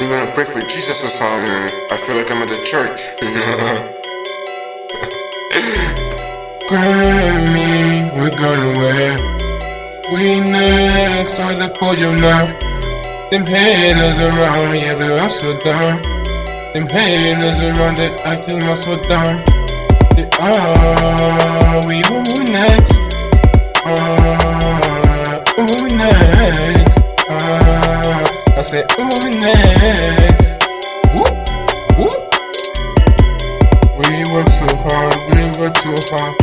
We're gonna pray for Jesus or something. I feel like I'm at the church. Grammy, we're gonna wear. We next on the podium now. Them haters around, yeah, they're also down. Them haters around, they acting also down. They are, we who next? Uh, who next? Uh, I said, who next? We work so hard.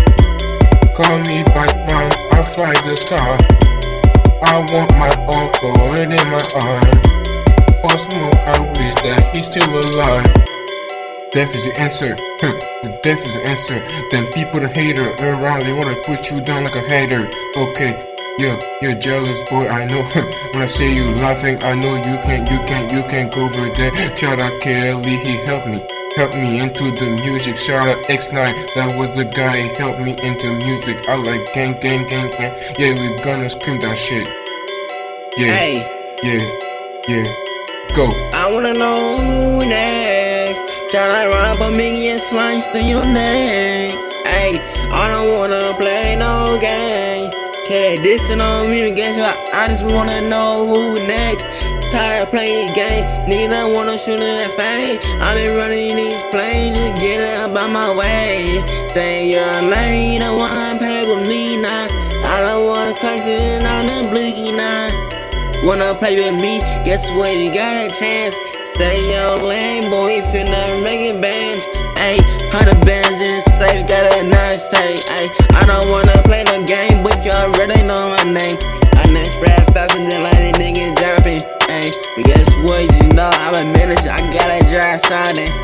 Call me Batman, I fight the star. I want my uncle in my arms. Or smoke, I wish that he's still alive. Death is the answer. death is the answer. Then people, the hater around, they wanna put you down like a hater. Okay, yeah, you're jealous, boy. I know. when I say you laughing, I know you can't, you can't, you can't go over there. Shout out Kelly, he helped me. Helped me into the music. Shout out X9, that was the guy he helped me into music. I like gang, gang, gang, gang. Yeah, we gonna scream that shit. Yeah, Hey, yeah, yeah. Go. I wanna know who next. Tryna run up a million slimes to your neck. Hey, I don't wanna play no game. Can't dissing on me against you. I just wanna know who next. Tired of playing game, nigga don't wanna shoot in that fade. i been running these planes, just get up out my way. Stay your lane, don't wanna play with me now. I don't wanna to on the bleaky now. Wanna play with me? Guess what? You got a chance. Stay your lane, boy. You're not making bands, ayy, hundred bands in the safe, got a nice take, I got a dry signing.